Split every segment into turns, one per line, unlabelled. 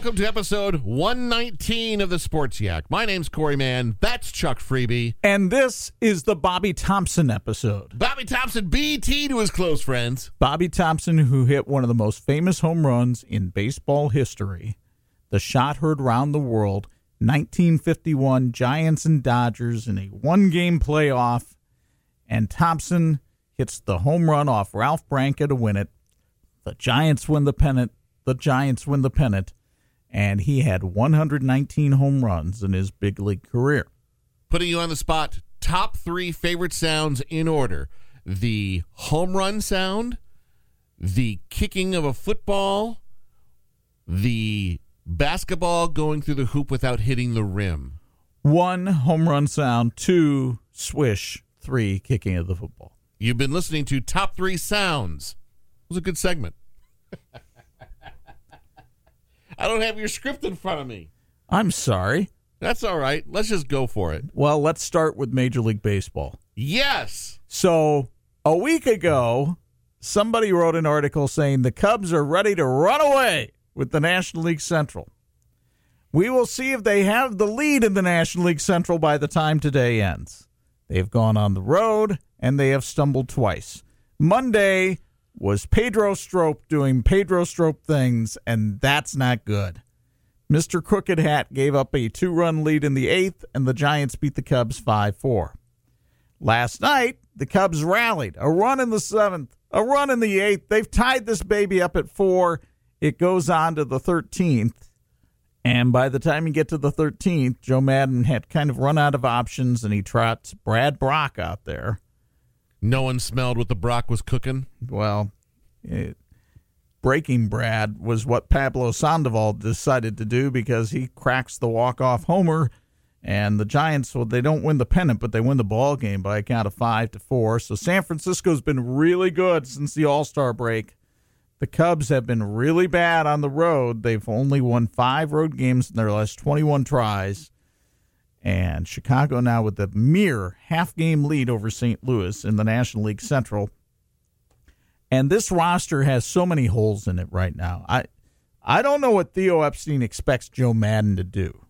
Welcome to episode 119 of the Sports Yak. My name's Corey Mann. That's Chuck Freebie.
And this is the Bobby Thomson episode.
Bobby Thomson, BT to his close friends.
Bobby Thomson, who hit one of the most famous home runs in baseball history, the shot heard round the world, 1951 Giants and Dodgers in a one game playoff. And Thomson hits the home run off Ralph Branca to win it. The Giants win the pennant. The Giants win the pennant. And he had 119 home runs in his big league career.
Putting you on the spot, top three favorite sounds in order the home run sound, the kicking of a football, the basketball going through the hoop without hitting the rim.
One home run sound, two swish, three kicking of the football.
You've been listening to Top Three Sounds. It was a good segment. I don't have your script in front of me.
I'm sorry.
That's all right. Let's just go for it.
Well, let's start with Major League Baseball.
Yes.
So, a week ago, somebody wrote an article saying the Cubs are ready to run away with the National League Central. We will see if they have the lead in the National League Central by the time today ends. They have gone on the road and they have stumbled twice. Monday was Pedro Strop doing Pedro Strop things, and that's not good. Mr. Crooked Hat gave up a two run lead in the eighth, and the Giants beat the Cubs 5 4. Last night, the Cubs rallied. A run in the seventh, a run in the eighth. They've tied this baby up at four. It goes on to the 13th. And by the time you get to the 13th, Joe Maddon had kind of run out of options, and he trots Brad Brach out there.
No one smelled what the Brock was cooking.
Well, it, breaking Brad was what Pablo Sandoval decided to do because he cracks the walk-off homer, and the Giants. Well, they don't win the pennant, but they win the ball game by a count of five to four. So San Francisco's been really good since the All Star break. The Cubs have been really bad on the road. They've only won five road games in their last 21 tries. And Chicago now with a mere half game lead over St. Louis in the National League Central. And this roster has so many holes in it right now. I I don't know what Theo Epstein expects Joe Maddon to do.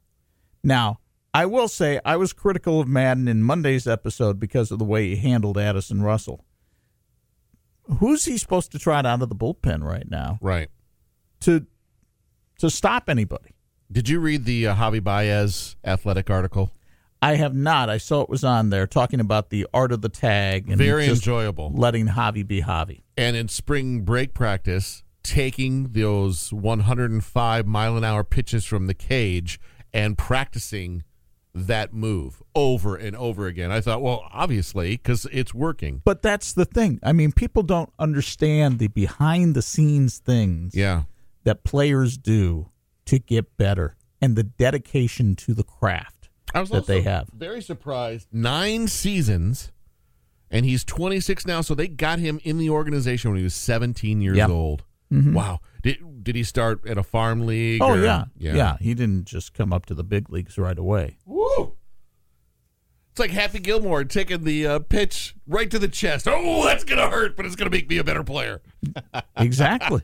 Now, I will say I was critical of Maddon in Monday's episode because of the way he handled Addison Russell. Who's he supposed to trot out of the bullpen right now
Right.
to to stop anybody?
Did you read the uh, Javi Baez athletic article?
I have not. I saw it was on there talking about the art of the tag and
Very enjoyable.
letting Javi be Javi.
And in spring break practice, taking those 105 mile an hour pitches from the cage and practicing that move over and over again. I thought, well, obviously, because it's working.
But that's the thing. I mean, people don't understand the behind the scenes things
Yeah.
that players do to get better and the dedication to the craft that they have.
very surprised. Nine seasons, and he's 26 now. So they got him in the organization when he was 17 years
Yeah.
old.
Mhm.
Wow. Did did he start at a farm league?
Oh
or-
yeah. yeah, He didn't just come up to the big leagues right away.
Woo! It's like Happy Gilmore taking the uh, pitch right to the chest. Oh, that's gonna hurt, but it's gonna make me a better player.
Exactly.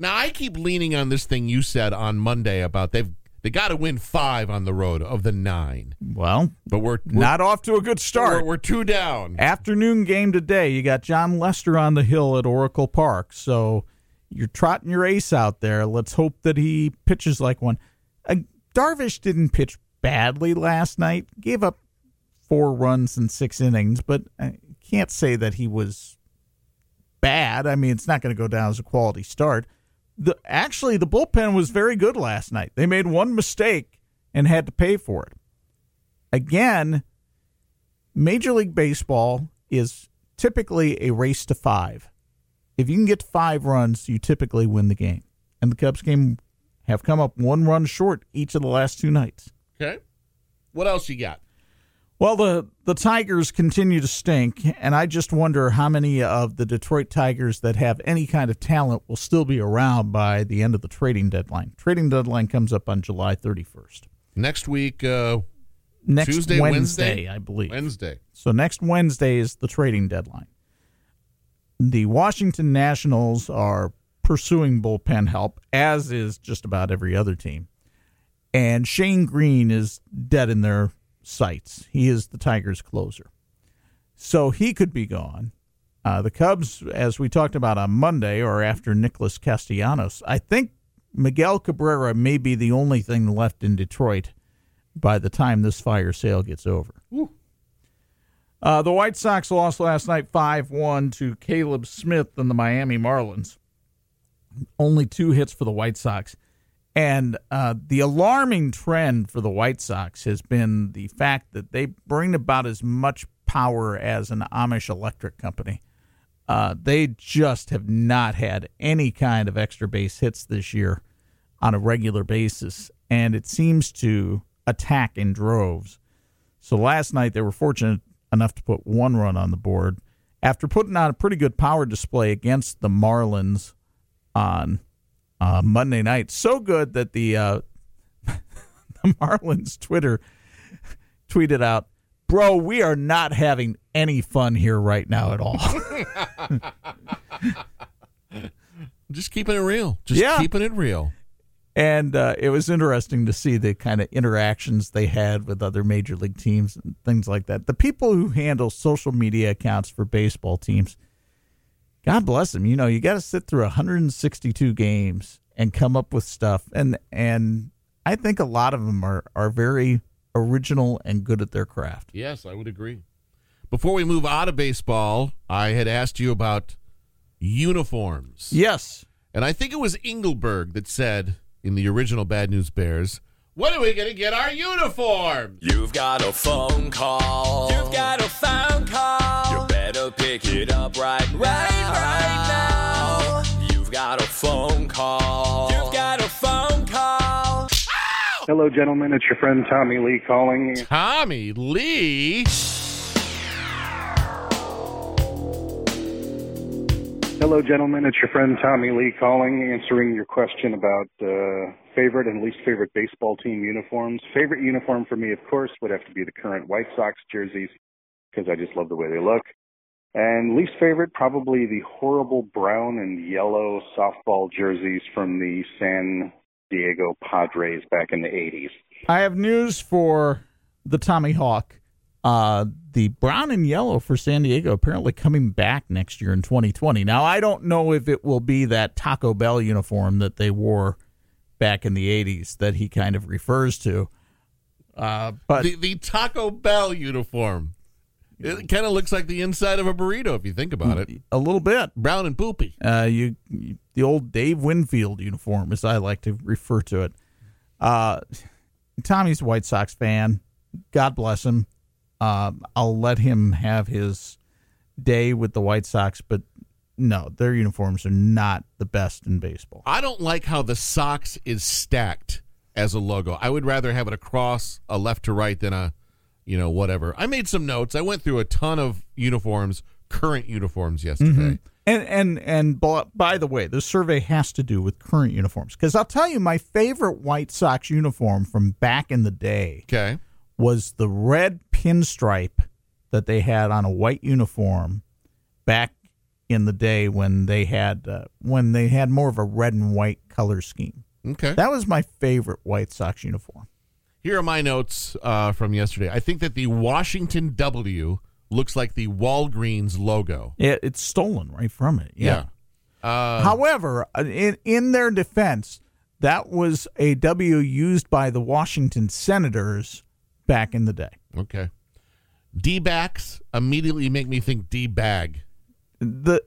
Now I keep leaning on this thing you said on Monday about they've they got to win five on the road of the nine,
well,
but we're, we're
not off to a good start.
We're, we're two down.
Afternoon game today. You got Jon Lester on the hill at Oracle Park. So you're trotting your ace out there. Let's hope that he pitches like one. Uh, Darvish didn't pitch badly last night. Gave up four runs in six innings, but I can't say that he was bad. I mean, it's not going to go down as a quality start. The actually the bullpen was very good last night. They made one mistake and had to pay for it. Again, Major League Baseball is typically a race to five. If you can get to five runs, you typically win the game. And the Cubs game have come up one run short each of the last two nights.
Okay. What else you got?
Well, the, the Tigers continue to stink, and I just wonder how many of the Detroit Tigers that have any kind of talent will still be around by the end of the trading deadline. Trading deadline comes up on July 31st.
Next week, uh,
Next
Tuesday,
Wednesday,
Wednesday?
I believe.
Wednesday.
So next Wednesday is the trading deadline. The Washington Nationals are pursuing bullpen help, as is just about every other team. And Shane Greene is dead in their sights. He is the Tigers' closer. So he could be gone. Uh, the Cubs, as we talked about on Monday, or after Nicholas Castellanos. I think Miguel Cabrera may be the only thing left in Detroit by the time this fire sale gets over. Uh, the White Sox lost last night 5 1 to Caleb Smith and the Miami Marlins. Only two hits for the White Sox. And uh, the alarming trend for the White Sox has been the fact that they bring about as much power as an Amish electric company. Uh, they just have not had any kind of extra base hits this year on a regular basis, and it seems to attack in droves. So last night they were fortunate enough to put one run on the board after putting on a pretty good power display against the Marlins on uh, Monday night. So good that the uh, the Marlins Twitter tweeted out, "Bro, we are not having any fun here right now at all."
Just keeping it real. Just
Yeah.
keeping it real.
and uh, it was interesting to see the kind of interactions they had with other major league teams and things like that. The people who handle social media accounts for baseball teams, God bless them. You know, you got to sit through 162 games and come up with stuff, and and I think a lot of them are are very original and good at their craft.
Yes, I would agree. Before we move out of baseball, I had asked you about uniforms.
Yes.
And I think it was Engelberg that said in the original Bad News Bears, when are we going to get our uniforms?
You've got a phone call. You've got a phone call. You pick it up right, right, right now. You've got a phone call. You've got a phone call.
Hello, gentlemen. It's your friend Tommy Lee calling.
Tommy Lee.
Hello, gentlemen. It's your friend Tommy Lee calling, answering your question about uh, favorite and least favorite baseball team uniforms. Favorite uniform for me, of course, would have to be the current White Sox jerseys because I just love the way they look. And least favorite, probably the horrible brown and yellow softball jerseys from the San Diego Padres back in the 80s.
I have news for the Tommy Hawk. Uh, the brown and yellow for San Diego apparently coming back next year in 2020. Now, I don't know if it will be that Taco Bell uniform that they wore back in the 80s that he kind of refers to. Uh, but
The, the Taco Bell uniform. It kind of looks like the inside of a burrito if you think about it.
a little bit.
Brown and poopy.
Uh, you, you the old Dave Winfield uniform, as I like to refer to it. Uh, Tommy's a White Sox fan. God bless him. Uh, I'll let him have his day with the White Sox, but no, their uniforms are not the best in baseball.
I don't like how the Sox is stacked as a logo. I would rather have it across a left to right than a, you know, whatever. I made some notes. I went through a ton of uniforms, current uniforms yesterday.
And and and b- by the way, this survey has to do with current uniforms because I'll tell you my favorite White Sox uniform from back in the day
Okay.
was the red pinstripe that they had on a white uniform back in the day when they had uh, when they had more of a red and white color scheme.
Okay.
That was my favorite White Sox uniform.
Here are my notes uh, from yesterday. I think that the Washington W looks like the Walgreens logo.
It, it's stolen right from it. Yeah.
Uh,
However, in in their defense, that was a W used by the Washington Senators back in the day.
okay. D backs immediately make me think D bag.
The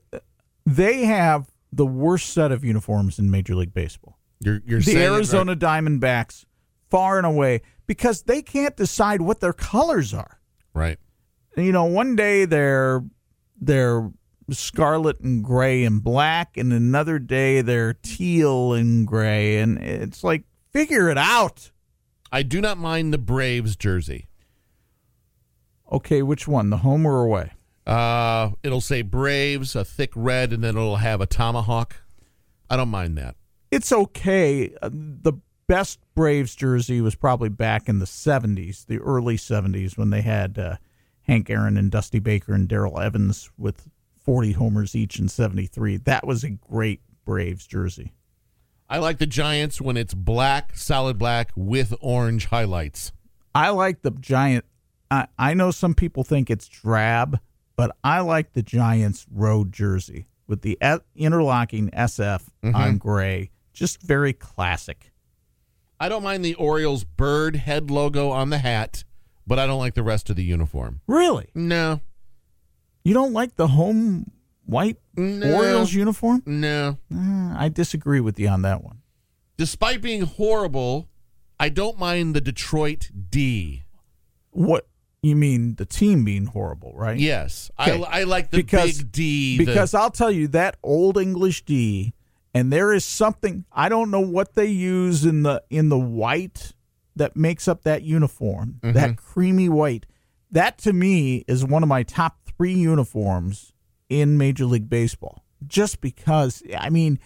they have the worst set of uniforms in Major League Baseball.
You're, you're
the
saying it right.
Arizona Diamondbacks, far and away, because they can't decide what their colors are.
Right.
You know, one day they're they're scarlet and gray and black, and another day they're teal and gray, and it's like figure it out.
I do not mind the Braves jersey.
Okay, which one, the home or away?
Uh, it'll say Braves, a thick red, and then it'll have a tomahawk. I don't mind that.
It's okay. Uh, The best Braves jersey was probably back in the '70s, the early '70s, when they had uh, Hank Aaron and Dusty Baker and Darrell Evans with 40 homers each in '73. That was a great Braves jersey.
I like the Giants when it's black, solid black with orange highlights.
I like the Giant. I, I know some people think it's drab, but I like the Giants road jersey with the interlocking SF on gray. Just very classic.
I don't mind the Orioles bird head logo on the hat, but I don't like the rest of the uniform.
Really?
No,
You don't like the home white
No.
Orioles uniform?
no.
Uh, I disagree with you on that one.
Despite being horrible, I don't mind the Detroit D.
What you mean the team being horrible, right?
Yes,
Okay.
I, I like the
Because-
big D. the-
Because I'll tell you that old English D, and there is something I don't know what they use in the in the white that makes up that uniform,
Mm-hmm.
that creamy white. That to me is one of my top three uniforms in Major League Baseball. Just because, I mean,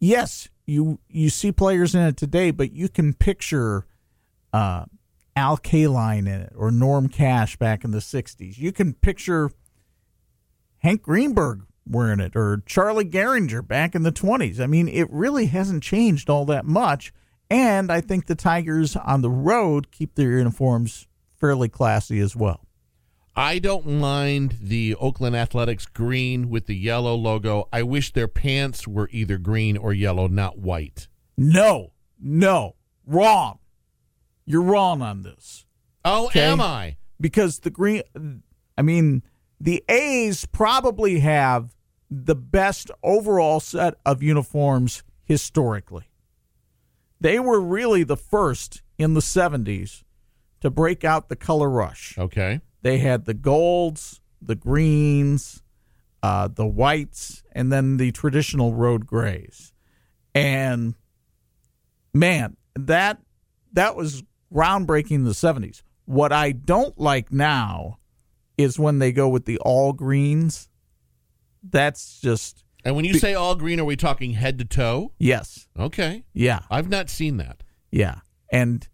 yes, you you see players in it today, but you can picture uh, Al Kaline in it or Norm Cash back in the '60s. You can picture Hank Greenberg wearing it or Charlie Gehringer back in the 20s. I mean, it really hasn't changed all that much. And I think the Tigers on the road keep their uniforms fairly classy as well.
I don't mind the Oakland Athletics green with the yellow logo. I wish their pants were either green or yellow, not white.
No, no, wrong. You're wrong on this
Oh,
Okay.
am I?
because the green, I mean, the A's probably have the best overall set of uniforms historically. They were really the first in the 70s to break out the color rush.
Okay.
They had the golds, the greens, uh, the whites, and then the traditional road grays. And man, that that was groundbreaking in the 70s. What I don't like now is when they go with the all greens. That's just
And when you say all green, are we talking head to toe?
yes.
Okay.
Yeah.
I've not seen that.
Yeah. And,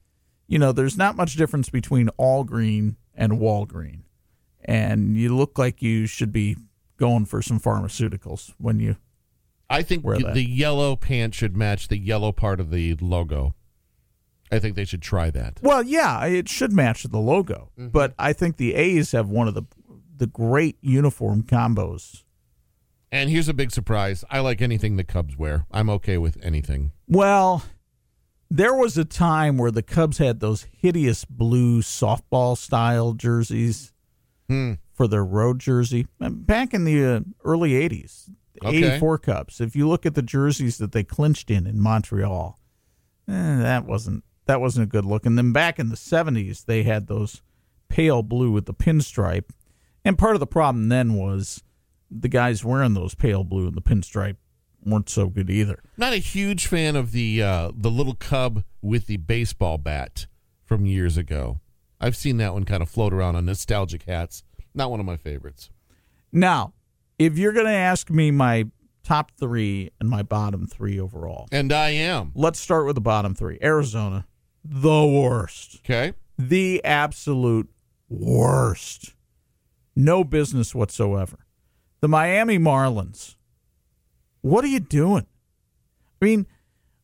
you know, there's not much difference between all green and wall green. And you look like you should be going for some pharmaceuticals when you.
I think
Wear
y-
that.
the yellow pants should match the yellow part of the logo. I think they should try that.
Well, yeah, it should match the logo. But I think the A's have one of the the great uniform combos.
And here's a big surprise. I like anything the Cubs wear. I'm okay with anything.
Well, there was a time where the Cubs had those hideous blue softball style jerseys
Hmm.
for their road jersey back in the uh, early 80s.
Okay.
84 Cubs. If you look at the jerseys that they clinched in in Montreal, eh, that wasn't that wasn't a good look. And then back in the '70s, they had those pale blue with the pinstripe, and part of the problem then was the guys wearing those pale blue and the pinstripe weren't so good either.
Not a huge fan of the uh, the little cub with the baseball bat from years ago. I've seen that one kind of float around on nostalgic hats. Not one of my favorites.
Now, if you're going to ask me my top three and my bottom three overall,
And I am.
let's start with the bottom three. Arizona, the worst.
Okay.
the absolute worst. No business whatsoever. The Miami Marlins. What are you doing? I mean,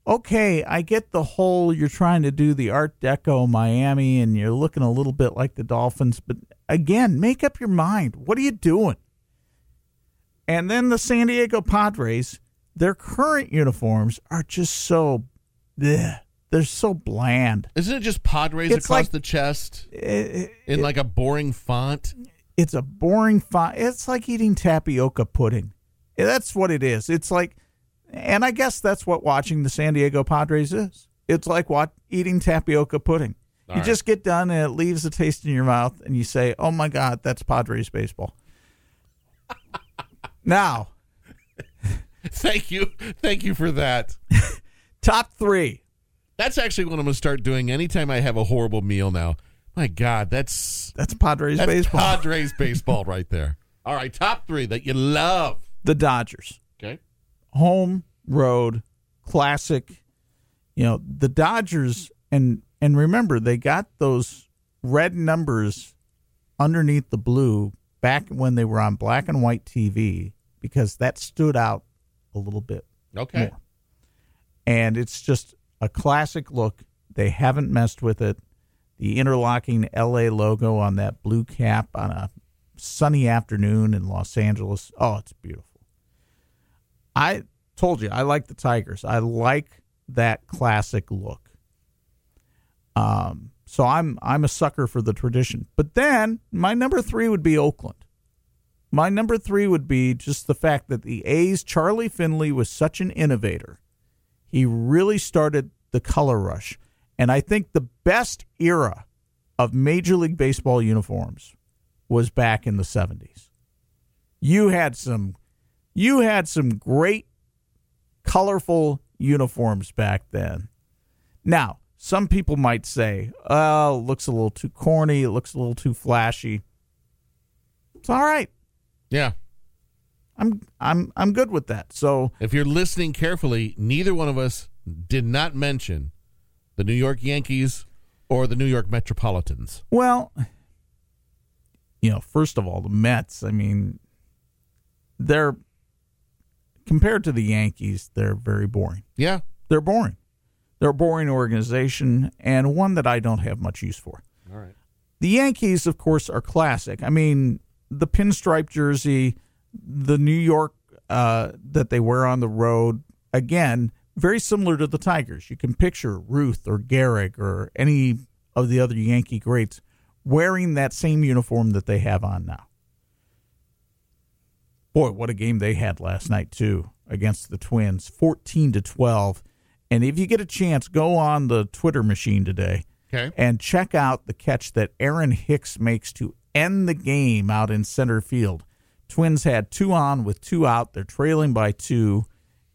okay, I get the whole you're trying to do the Art Deco Miami and you're looking a little bit like the Dolphins, but again, make up your mind. What are you doing? And then the San Diego Padres, their current uniforms are just so, bleh, they're so bland.
Isn't it just Padres
It's
across
like-
the chest
It-
in like a boring font?
it's a boring font. It's like eating tapioca pudding. That's what it is. It's like, and I guess that's what watching the San Diego Padres is. It's like what eating tapioca pudding.
All
you
right.
just get done and it leaves a taste in your mouth, and you say, "Oh my God, that's Padres baseball." now,
Thank you. Thank you for that.
top three.
That's actually what I'm going to start doing anytime I have a horrible meal now. My God, that's
That's Padres
that's
baseball.
Padres baseball right there. All right, top three that you love.
the Dodgers.
Okay.
home road classic you know the dodgers and and remember they got those red numbers underneath the blue back when they were on black and white tv because that stood out a little bit
Okay.
more. and it's just a classic look they haven't messed with it the interlocking la logo on that blue cap on a sunny afternoon in los angeles oh it's beautiful I told you I like the Tigers. I like that classic look. Um, so I'm I'm a sucker for the tradition. But then my number three would be Oakland. My number three would be just the fact that the A's Charlie Finley was such an innovator. He really started the color rush, and I think the best era of Major League Baseball uniforms was back in the 70s. You had some you had some great colorful uniforms back then. Now, some people might say, "Oh, looks a little too corny, it looks a little too flashy." It's all right.
Yeah.
I'm I'm I'm good with that. So,
If you're listening carefully, neither one of us did not mention the New York Yankees or the New York Metropolitans.
well, you know, first of all, the Mets, I mean, they're compared to the Yankees, they're very boring.
Yeah.
They're boring. They're a boring organization and one that I don't have much use for.
All right.
The Yankees, of course, are classic. I mean, the pinstripe jersey, the New York uh, that they wear on the road, again, very similar to the Tigers. You can picture Ruth or Gehrig or any of the other Yankee greats wearing that same uniform that they have on now. Boy, what a game they had last night too against the Twins, 14 to 12. And if you get a chance, go on the Twitter machine today
Okay.
and check out the catch that Aaron Hicks makes to end the game out in center field. Twins had two on with two out. They're trailing by two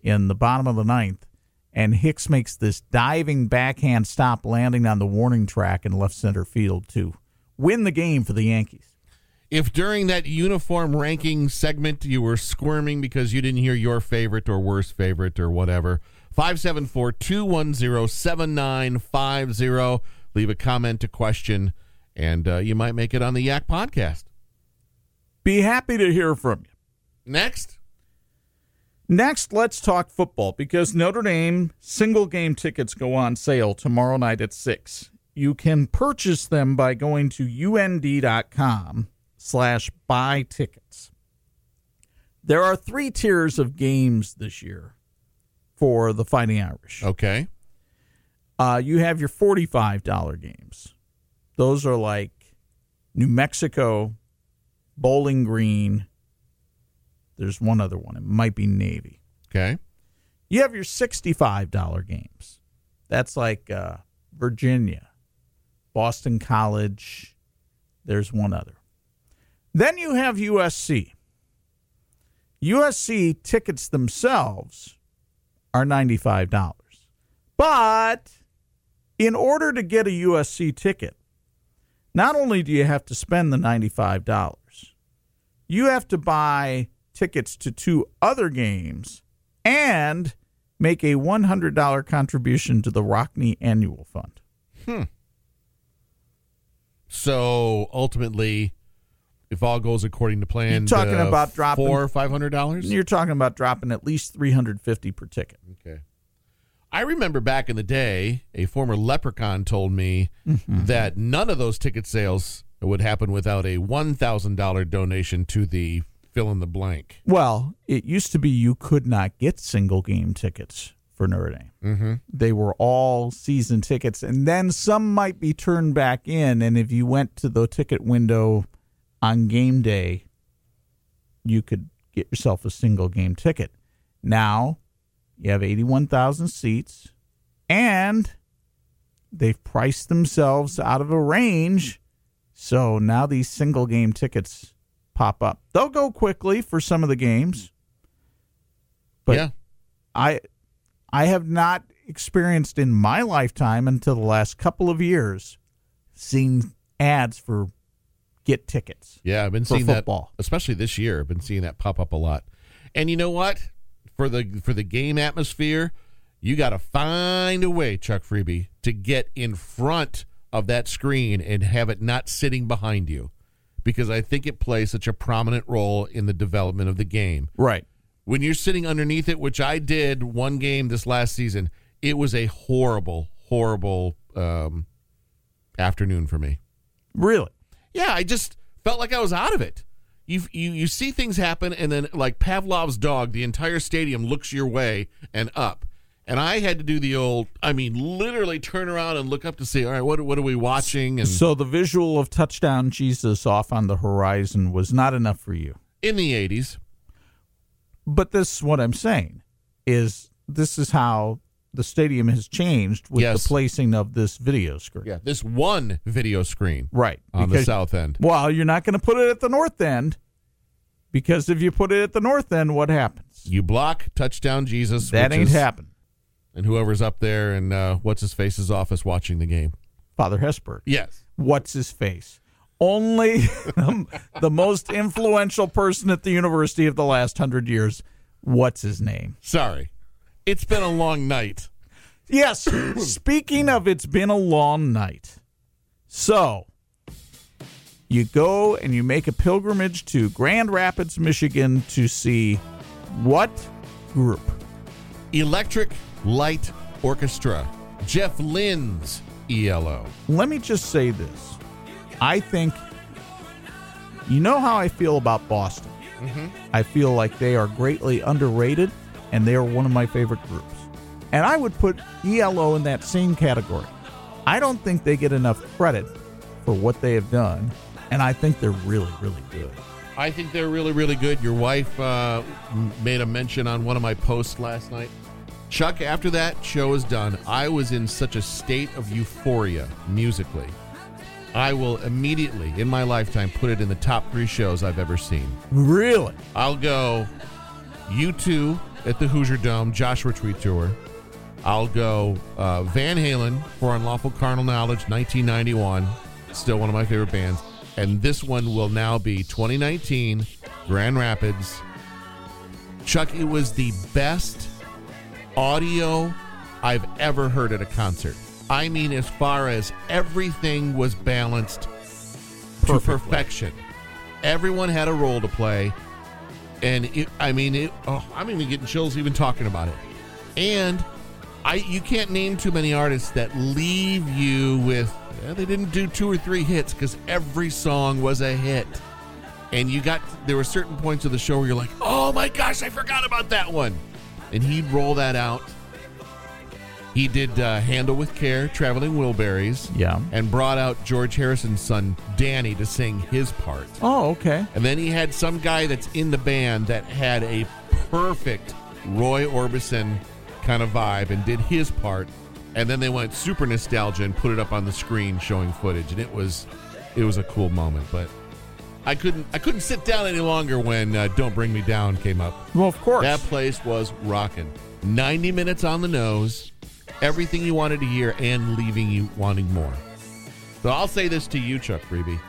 in the bottom of the ninth. And Hicks makes this diving backhand stop, landing on the warning track in left center field to win the game for the Yankees.
If during that uniform ranking segment you were squirming because you didn't hear your favorite or worst favorite or whatever, 574 210 7950. Leave a comment, a question, and uh, you might make it on the Yak podcast.
Be happy to hear from you.
Next.
Next, let's talk football because Notre Dame single game tickets go on sale tomorrow night at 6. You can purchase them by going to und.com slash buy tickets. There are three tiers of games this year for the Fighting Irish.
Okay.
Uh, you have your $45 games. Those are like New Mexico, Bowling Green. There's one other one. It might be Navy.
Okay.
You have your $65 games. That's like uh, Virginia, Boston College. There's one other. Then you have USC. USC tickets themselves are $95. But in order to get a USC ticket, not only do you have to spend the $95, you have to buy tickets to two other games and make a $100 contribution to the Rockne Annual Fund. Hmm.
So ultimately, if all goes according to plan,
You're talking
uh,
about dropping-
four or five hundred dollars.
You're talking about dropping at least 350 per ticket.
Okay. I remember back in the day, a former leprechaun told me
Mm-hmm.
that none of those ticket sales would happen without a one thousand dollar donation to the fill in the blank.
Well, it used to be you could not get single game tickets for Notre Dame.
Mm-hmm.
They were all season tickets, and then some might be turned back in. And if you went to the ticket window on game day, you could get yourself a single game ticket. Now you have 81,000 seats, and they've priced themselves out of a range. So now these single game tickets pop up. They'll go quickly for some of the games. But
yeah,
I I have not experienced in my lifetime until the last couple of years seeing ads for get tickets.
yeah, I've been seeing
football.
that, especially this year. I've been seeing that pop up a lot. And you know what? For the for the game atmosphere, you got to find a way, Chuck Freebie, to get in front of that screen and have it not sitting behind you, because I think it plays such a prominent role in the development of the game.
Right.
when you're sitting underneath it, which I did one game this last season, it was a horrible, horrible um, afternoon for me.
Really?
Yeah, I just felt like I was out of it. You, you you see things happen, and then like Pavlov's dog, the entire stadium looks your way and up. And I had to do the old, I mean, literally turn around and look up to see, all right, what what are we watching? And
So the visual of touchdown Jesus off on the horizon was not enough for you.
in the '80s,
But this is what I'm saying is this is how the stadium has changed with
Yes.
the placing of this video screen.
yeah, this one video screen
Right.
on the south end.
Well, you're not going to put it at the north end because if you put it at the north end, what happens?
You block touchdown Jesus.
That
which
ain't
is-
happening.
And whoever's up there and uh, what's his face's office watching the game.
Father Hesburgh.
Yes.
What's his face? Only the most influential person at the university of the last hundred years. What's his name?
Sorry. It's been a long night.
Yes. speaking of it's been a long night. So you go and you make a pilgrimage to Grand Rapids, Michigan to see what group?
Electric Light Orchestra. Jeff Lynne's ELO.
let me just say this. I think you know how I feel about Boston. I feel like they are greatly underrated and they are one of my favorite groups. And I would put ELO in that same category. I don't think they get enough credit for what they have done, and I think they're really, really good.
I think they're really, really good. Your wife uh, made a mention on one of my posts last night. Chuck, after that show is done, I was in such a state of euphoria musically. I will immediately, in my lifetime, put it in the top three shows I've ever seen.
Really?
I'll go U2 at the Hoosier Dome, Joshua Tree Tour. I'll go uh, Van Halen for Unlawful Carnal Knowledge, 1991. Still one of my favorite bands. And this one will now be 2019, Grand Rapids. Chuck, it was the best audio I've ever heard at a concert. I mean, as far as everything was balanced to perfection. Everyone had a role to play. And it, I mean, it, oh, I'm even getting chills even talking about it. And I, you can't name too many artists that leave you with, "Eh, they didn't do two or three hits because every song was a hit. And you got, there were certain points of the show where you're like, oh my gosh, I forgot about that one. And he'd roll that out. He did uh, Handle with Care, Traveling Wilburys,
Yeah.
and brought out George Harrison's son, Danny, to sing his part.
Oh, okay.
And then he had some guy that's in the band that had a perfect Roy Orbison kind of vibe and did his part. and then they went super nostalgia and put it up on the screen showing footage, and it was it was a cool moment. But I couldn't I couldn't sit down any longer when uh, "Don't Bring Me Down" came up.
Well, of course.
That place was rocking. 90 minutes on the nose, everything you wanted to hear, and leaving you wanting more. So I'll say this to you, Chuck Freebie.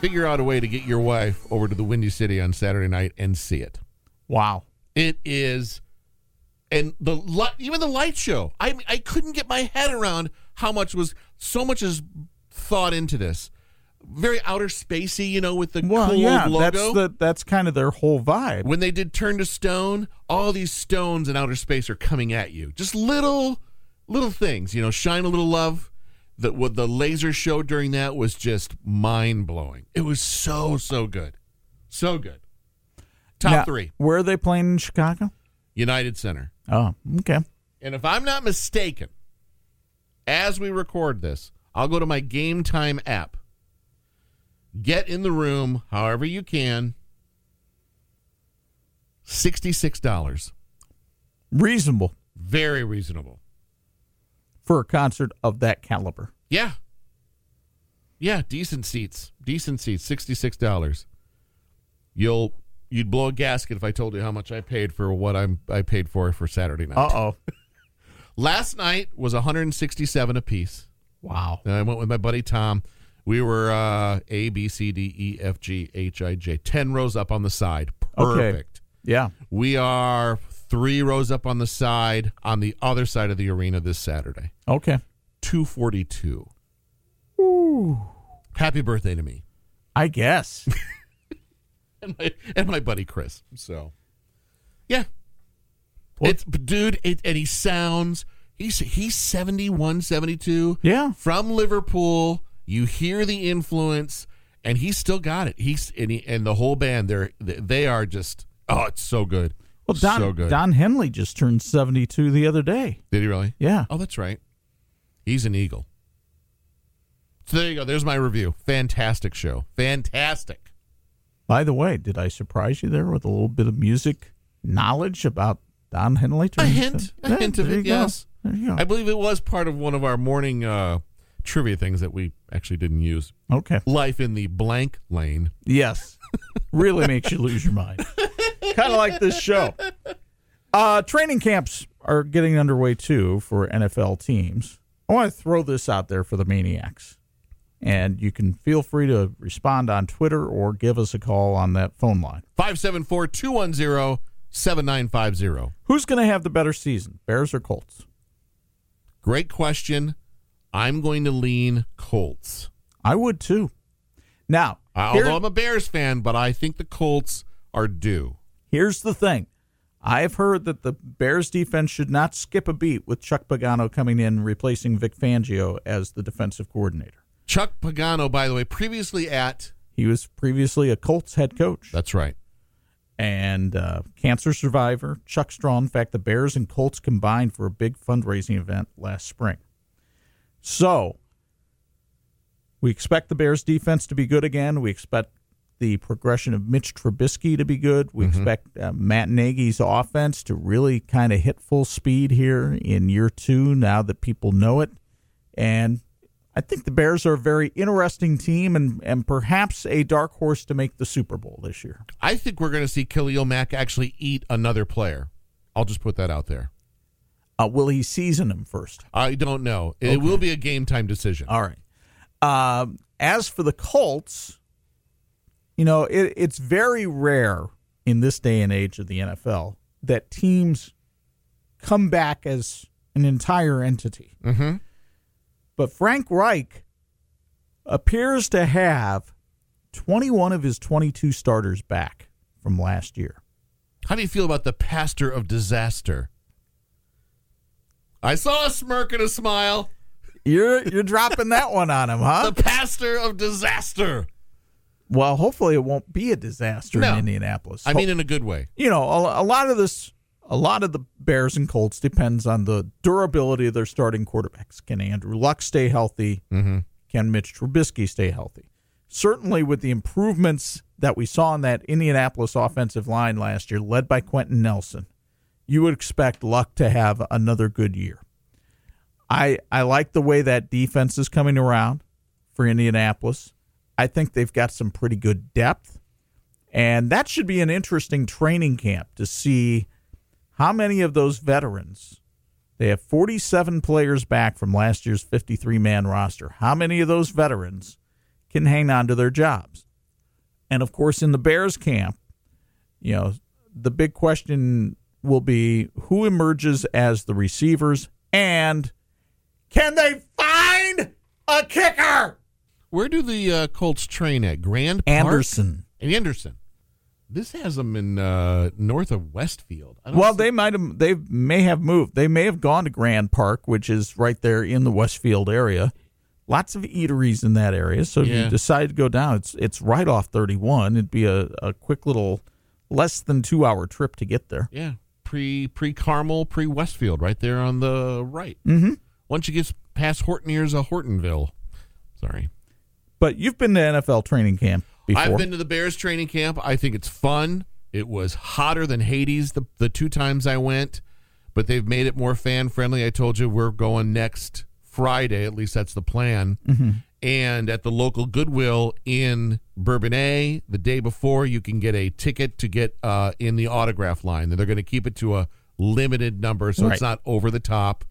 Figure out a way to get your wife over to the Windy City on Saturday night and see it.
wow.
It is, and the even the light show. I I couldn't get my head around how much was so much is thought into this. Very outer spacey, you know, with the
Well,
cool
yeah,
logo.
that's the that's kind of their whole vibe.
when they did Turn to Stone, all these stones in outer space are coming at you. Just little, little things. You know, shine a little love. That what the laser show during that was just mind blowing. It was so so good, so good. Top
Now,
three,
Where are they playing in Chicago?
United Center.
Oh, okay.
And if I'm not mistaken, as we record this, I'll go to my Game Time app. Get in the room however you can. $66.
Reasonable
Very reasonable.
for a concert of that caliber.
Yeah. Yeah, decent seats. Decent seats, $66. You'll you'd blow a gasket if I told you how much I paid for what I'm I paid for for Saturday night.
Uh oh.
Last night was 167 apiece.
Wow.
And I went with my buddy Tom. We were uh, A, B, C, D, E, F, G, H, I, J. 10 rows up on the side.
Okay.
Perfect.
Yeah.
We are three rows up on the side on the other side of the arena this Saturday.
Okay.
242. Ooh. Happy birthday to me
I guess.
and my, and my buddy Chris. So, yeah.
Well-
it's dude, it, and he sounds he's he's 71, 72.
Yeah.
from Liverpool. You hear the influence, and he's still got it. He's and, he, and the whole band. They're they are just oh, it's so good.
Well, Don
so good.
Don Henley just turned seventy two the other day.
Did he really?
Yeah.
Oh, that's right. He's an eagle. So there you go. There's my review. Fantastic show. Fantastic.
By the way, did I surprise you there with a little bit of music knowledge about Don Henley?
A hint, a hint of it. Yes,
There you go.
I believe it was part of one of our morning uh, trivia things that we actually didn't use.
okay.
Life in the blank lane.
Yes. really makes you lose your mind. kind of like this show. Uh, training camps are getting underway too for NFL teams. I want to throw this out there for the Maniacs. And you can feel free to respond on Twitter or give us a call on that phone line.
574 210 7950.
Who's going to have the better season, Bears or Colts?
Great question. I'm going to lean Colts.
I would too. Now,
Uh,
here-
although I'm a Bears fan, but I think the Colts are due.
Here's the thing. I've heard that the Bears defense should not skip a beat with Chuck Pagano coming in replacing Vic Fangio as the defensive coordinator.
Chuck Pagano, by the way, previously at.
He was previously a Colts head coach
That's right.
and uh, cancer survivor. Chuck Strong. In fact, the Bears and Colts combined for a big fundraising event last spring. So, we expect the Bears defense to be good again. We expect the progression of Mitch Trubisky to be good. We expect uh, Matt Nagy's offense to really kind of hit full speed here in year two now that people know it. And I think the Bears are a very interesting team and, and perhaps a dark horse to make the Super Bowl this year.
I think we're going to see Khalil Mack actually eat another player. I'll just put that out there.
Uh, will he season him first?
I don't know. It will be a game time decision.
All right. Um, as for the Colts, you know, it, it's very rare in this day and age of the NFL that teams come back as an entire entity.
Mm-hmm.
But Frank Reich appears to have 21 of his 22 starters back from last year.
How do you feel about the pastor of disaster? I saw a smirk and a smile.
You're you're dropping that one on him, huh?
The pastor of disaster.
Well, hopefully it won't be a disaster
No.
in Indianapolis.
I mean, in a good way.
you know, a, a lot of this, a lot of the Bears and Colts depends on the durability of their starting quarterbacks. Can Andrew Luck stay healthy?
Mm-hmm.
Can Mitch Trubisky stay healthy? Certainly, with the improvements that we saw in that Indianapolis offensive line last year, led by Quenton Nelson, you would expect Luck to have another good year. I I like the way that defense is coming around for Indianapolis. I think they've got some pretty good depth, and that should be an interesting training camp to see how many of those veterans. They have 47 players back from last year's 53 man roster. How many of those veterans can hang on to their jobs? And of course, in the Bears camp, you know, the big question will be who emerges as the receivers and can they find a kicker?
Where do the uh, Colts train at? Grand Park?
Anderson.
Anderson. This has them in uh, north of Westfield. I don't
Well, they might have. They may have moved. They may have gone to Grand Park, which is right there in the Westfield area. Lots of eateries in that area. So if
Yeah.
you decide to go down, it's it's right off 31. It'd be a, a quick little, less than two hour trip to get there.
yeah pre pre Carmel pre Westfield right there on the right.
Mm-hmm.
Once you get past Horton, here's a Hortonville. Sorry.
But you've been to NFL training camp before.
I've been to the Bears training camp. I think it's fun. It was hotter than Hades the, the two times I went, but they've made it more fan friendly. I told you we're going next Friday. At least that's the plan. And at the local Goodwill in Bourbonnais, the day before, you can get a ticket to get uh, in the autograph line. And they're going to keep it to a limited number, so
Right.
it's not over the top.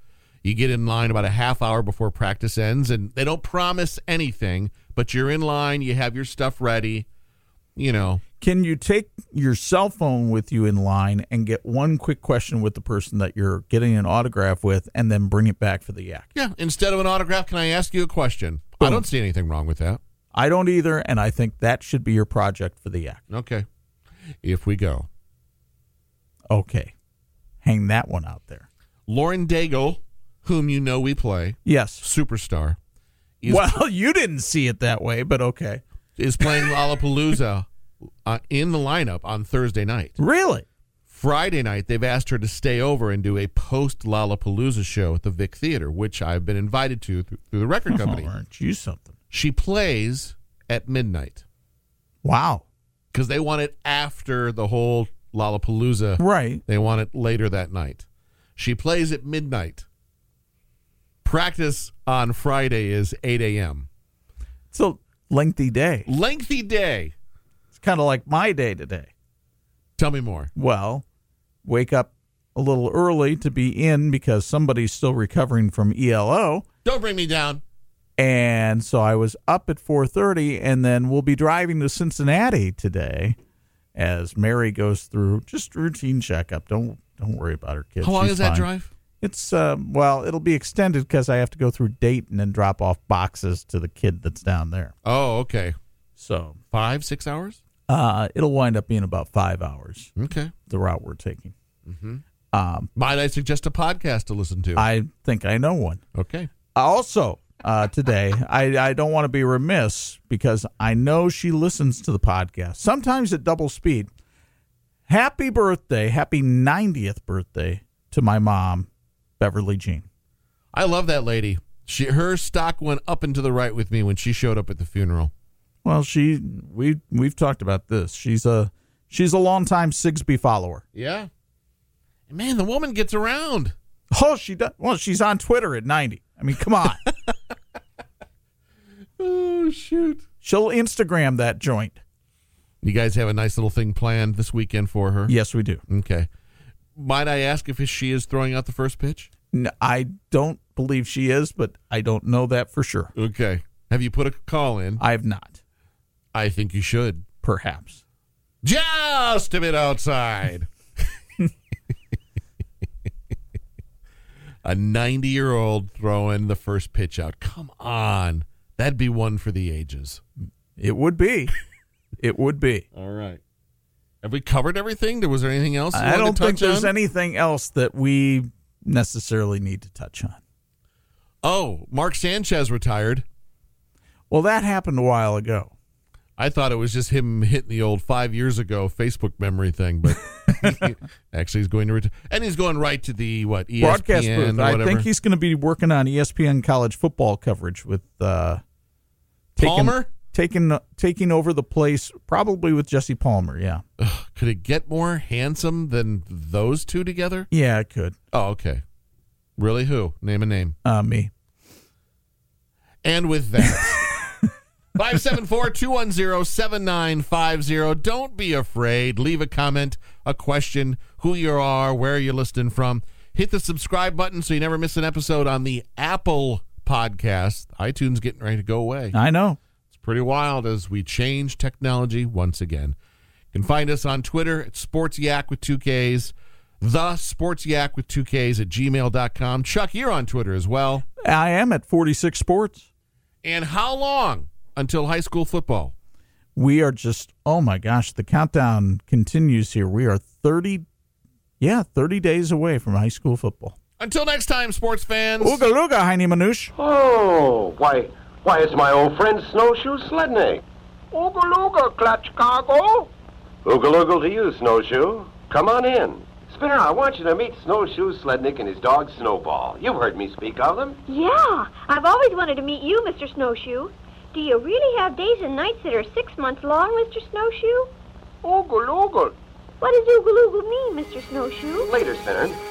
You get in line about a half hour before practice ends, and they don't promise anything, but you're in line, you have your stuff ready, you know.
Can you take your cell phone with you in line and get one quick question with the person that you're getting an autograph with, and then bring it back for the yak?
Yeah, instead of an autograph, can I ask you a question? I don't see anything wrong with that.
I don't either, and I think that should be your project for the act.
Okay. If we go.
Okay, hang that one out there.
Lauren Daigle, whom you know we play,
Yes.
superstar,
Well, you didn't see it that way, but okay.
is playing Lollapalooza uh, in the lineup on Thursday night.
Really?
Friday night, they've asked her to stay over and do a post Lollapalooza show at the Vic Theater, which I've been invited to through, through the record company.
Oh, aren't you something?
She plays at midnight
Wow.
because they want it after the whole Lollapalooza.
Right.
They want it later that night. She plays at midnight. Practice on Friday is 8 a.m.
It's a lengthy day.
Lengthy day.
It's kind of like my day today.
Tell me more.
Well, wake up a little early to be in because somebody's still recovering from ELO.
Don't bring me down.
and so I was up at 4:30 and then we'll be driving to Cincinnati today as Mary goes through just routine checkup. Don't don't worry about her kids.
How long
She's
is that
fine.
drive?
It's uh well, it'll be extended cuz I have to go through Dayton and drop off boxes to the kid that's down there.
Oh, okay.
So,
Five, six hours?
Uh it'll wind up being about 5 hours
Okay.
the route we're taking.
Mm-hmm.
Um
Might I suggest a podcast to listen to?
I think I know one.
okay.
Also, uh, today, I, I don't want to be remiss because I know she listens to the podcast, sometimes at double speed. Happy birthday, happy 90th birthday to my mom, Beverly Jean.
I love that lady. She her stock went up and to the right with me when she showed up at the funeral.
Well, she we we've talked about this. She's a she's a longtime Sigsby follower.
Yeah. Man, the woman gets around.
Oh, she does. Well, she's on Twitter at 90. I mean, come on.
Oh shoot.
She'll Instagram that joint.
You guys have a nice little thing planned this weekend for her?
Yes, we do.
Okay. Might I ask if she is throwing out the first pitch?
No, I don't believe she is, but I don't know that for sure.
Okay. Have you put a call in?
I have not.
I think you should.
Perhaps.
Just a bit outside. a 90 year old throwing the first pitch out. Come on. That'd be one for the ages.
It would be. it would be.
All right. Have we covered everything? There was there anything else? you
I don't
to
think there's
on?
anything else that we necessarily need to touch on.
Oh, Mark Sanchez retired.
Well, that happened a while ago.
I thought it was just him hitting the old five years ago Facebook memory thing, but actually he's going to retire, and he's going right to the what ESPN
Broadcast
or
booth. I think he's going to be working on ESPN college football coverage with uh, taking,
Palmer.
taking taking over the place, probably with Jesse Palmer. Yeah,
Could it get more handsome than those two together?
yeah, it could.
Oh, okay. Really? Who? Name a name.
Uh, me.
And with that, 574 210 7950. Don't be afraid. Leave a comment, a question, who you are, where you're listening from. Hit the subscribe button so you never miss an episode on the Apple podcast. iTunes getting ready to go away.
I know.
It's pretty wild as we change technology once again. You can find us on Twitter at Sports Yak with two Ks, the Sports Yak with two Ks at gmail.com. Chuck, you're on Twitter as well.
I am at 46 Sports.
And how long until high school football?
We are just, oh my gosh, the countdown continues here. We are 30, yeah, 30 days away from high school football.
Until next time, sports fans.
Ooga looga, Heine Manouche.
Oh, why, why, it's my old friend Snowshoe Sledney. Ooga looga, Clutch Cargo. Ooga looga to you, Snowshoe. Come on in. Spinner, I want you to meet Snowshoe Slednick and his dog Snowball. You've heard me speak of them.
Yeah, I've always wanted to meet you, Mr. Snowshoe. Do you really have days and nights that are six months long, Mr. Snowshoe?
Ooga looga.
What does oogalooga mean, Mr. Snowshoe?
Later, Spinner.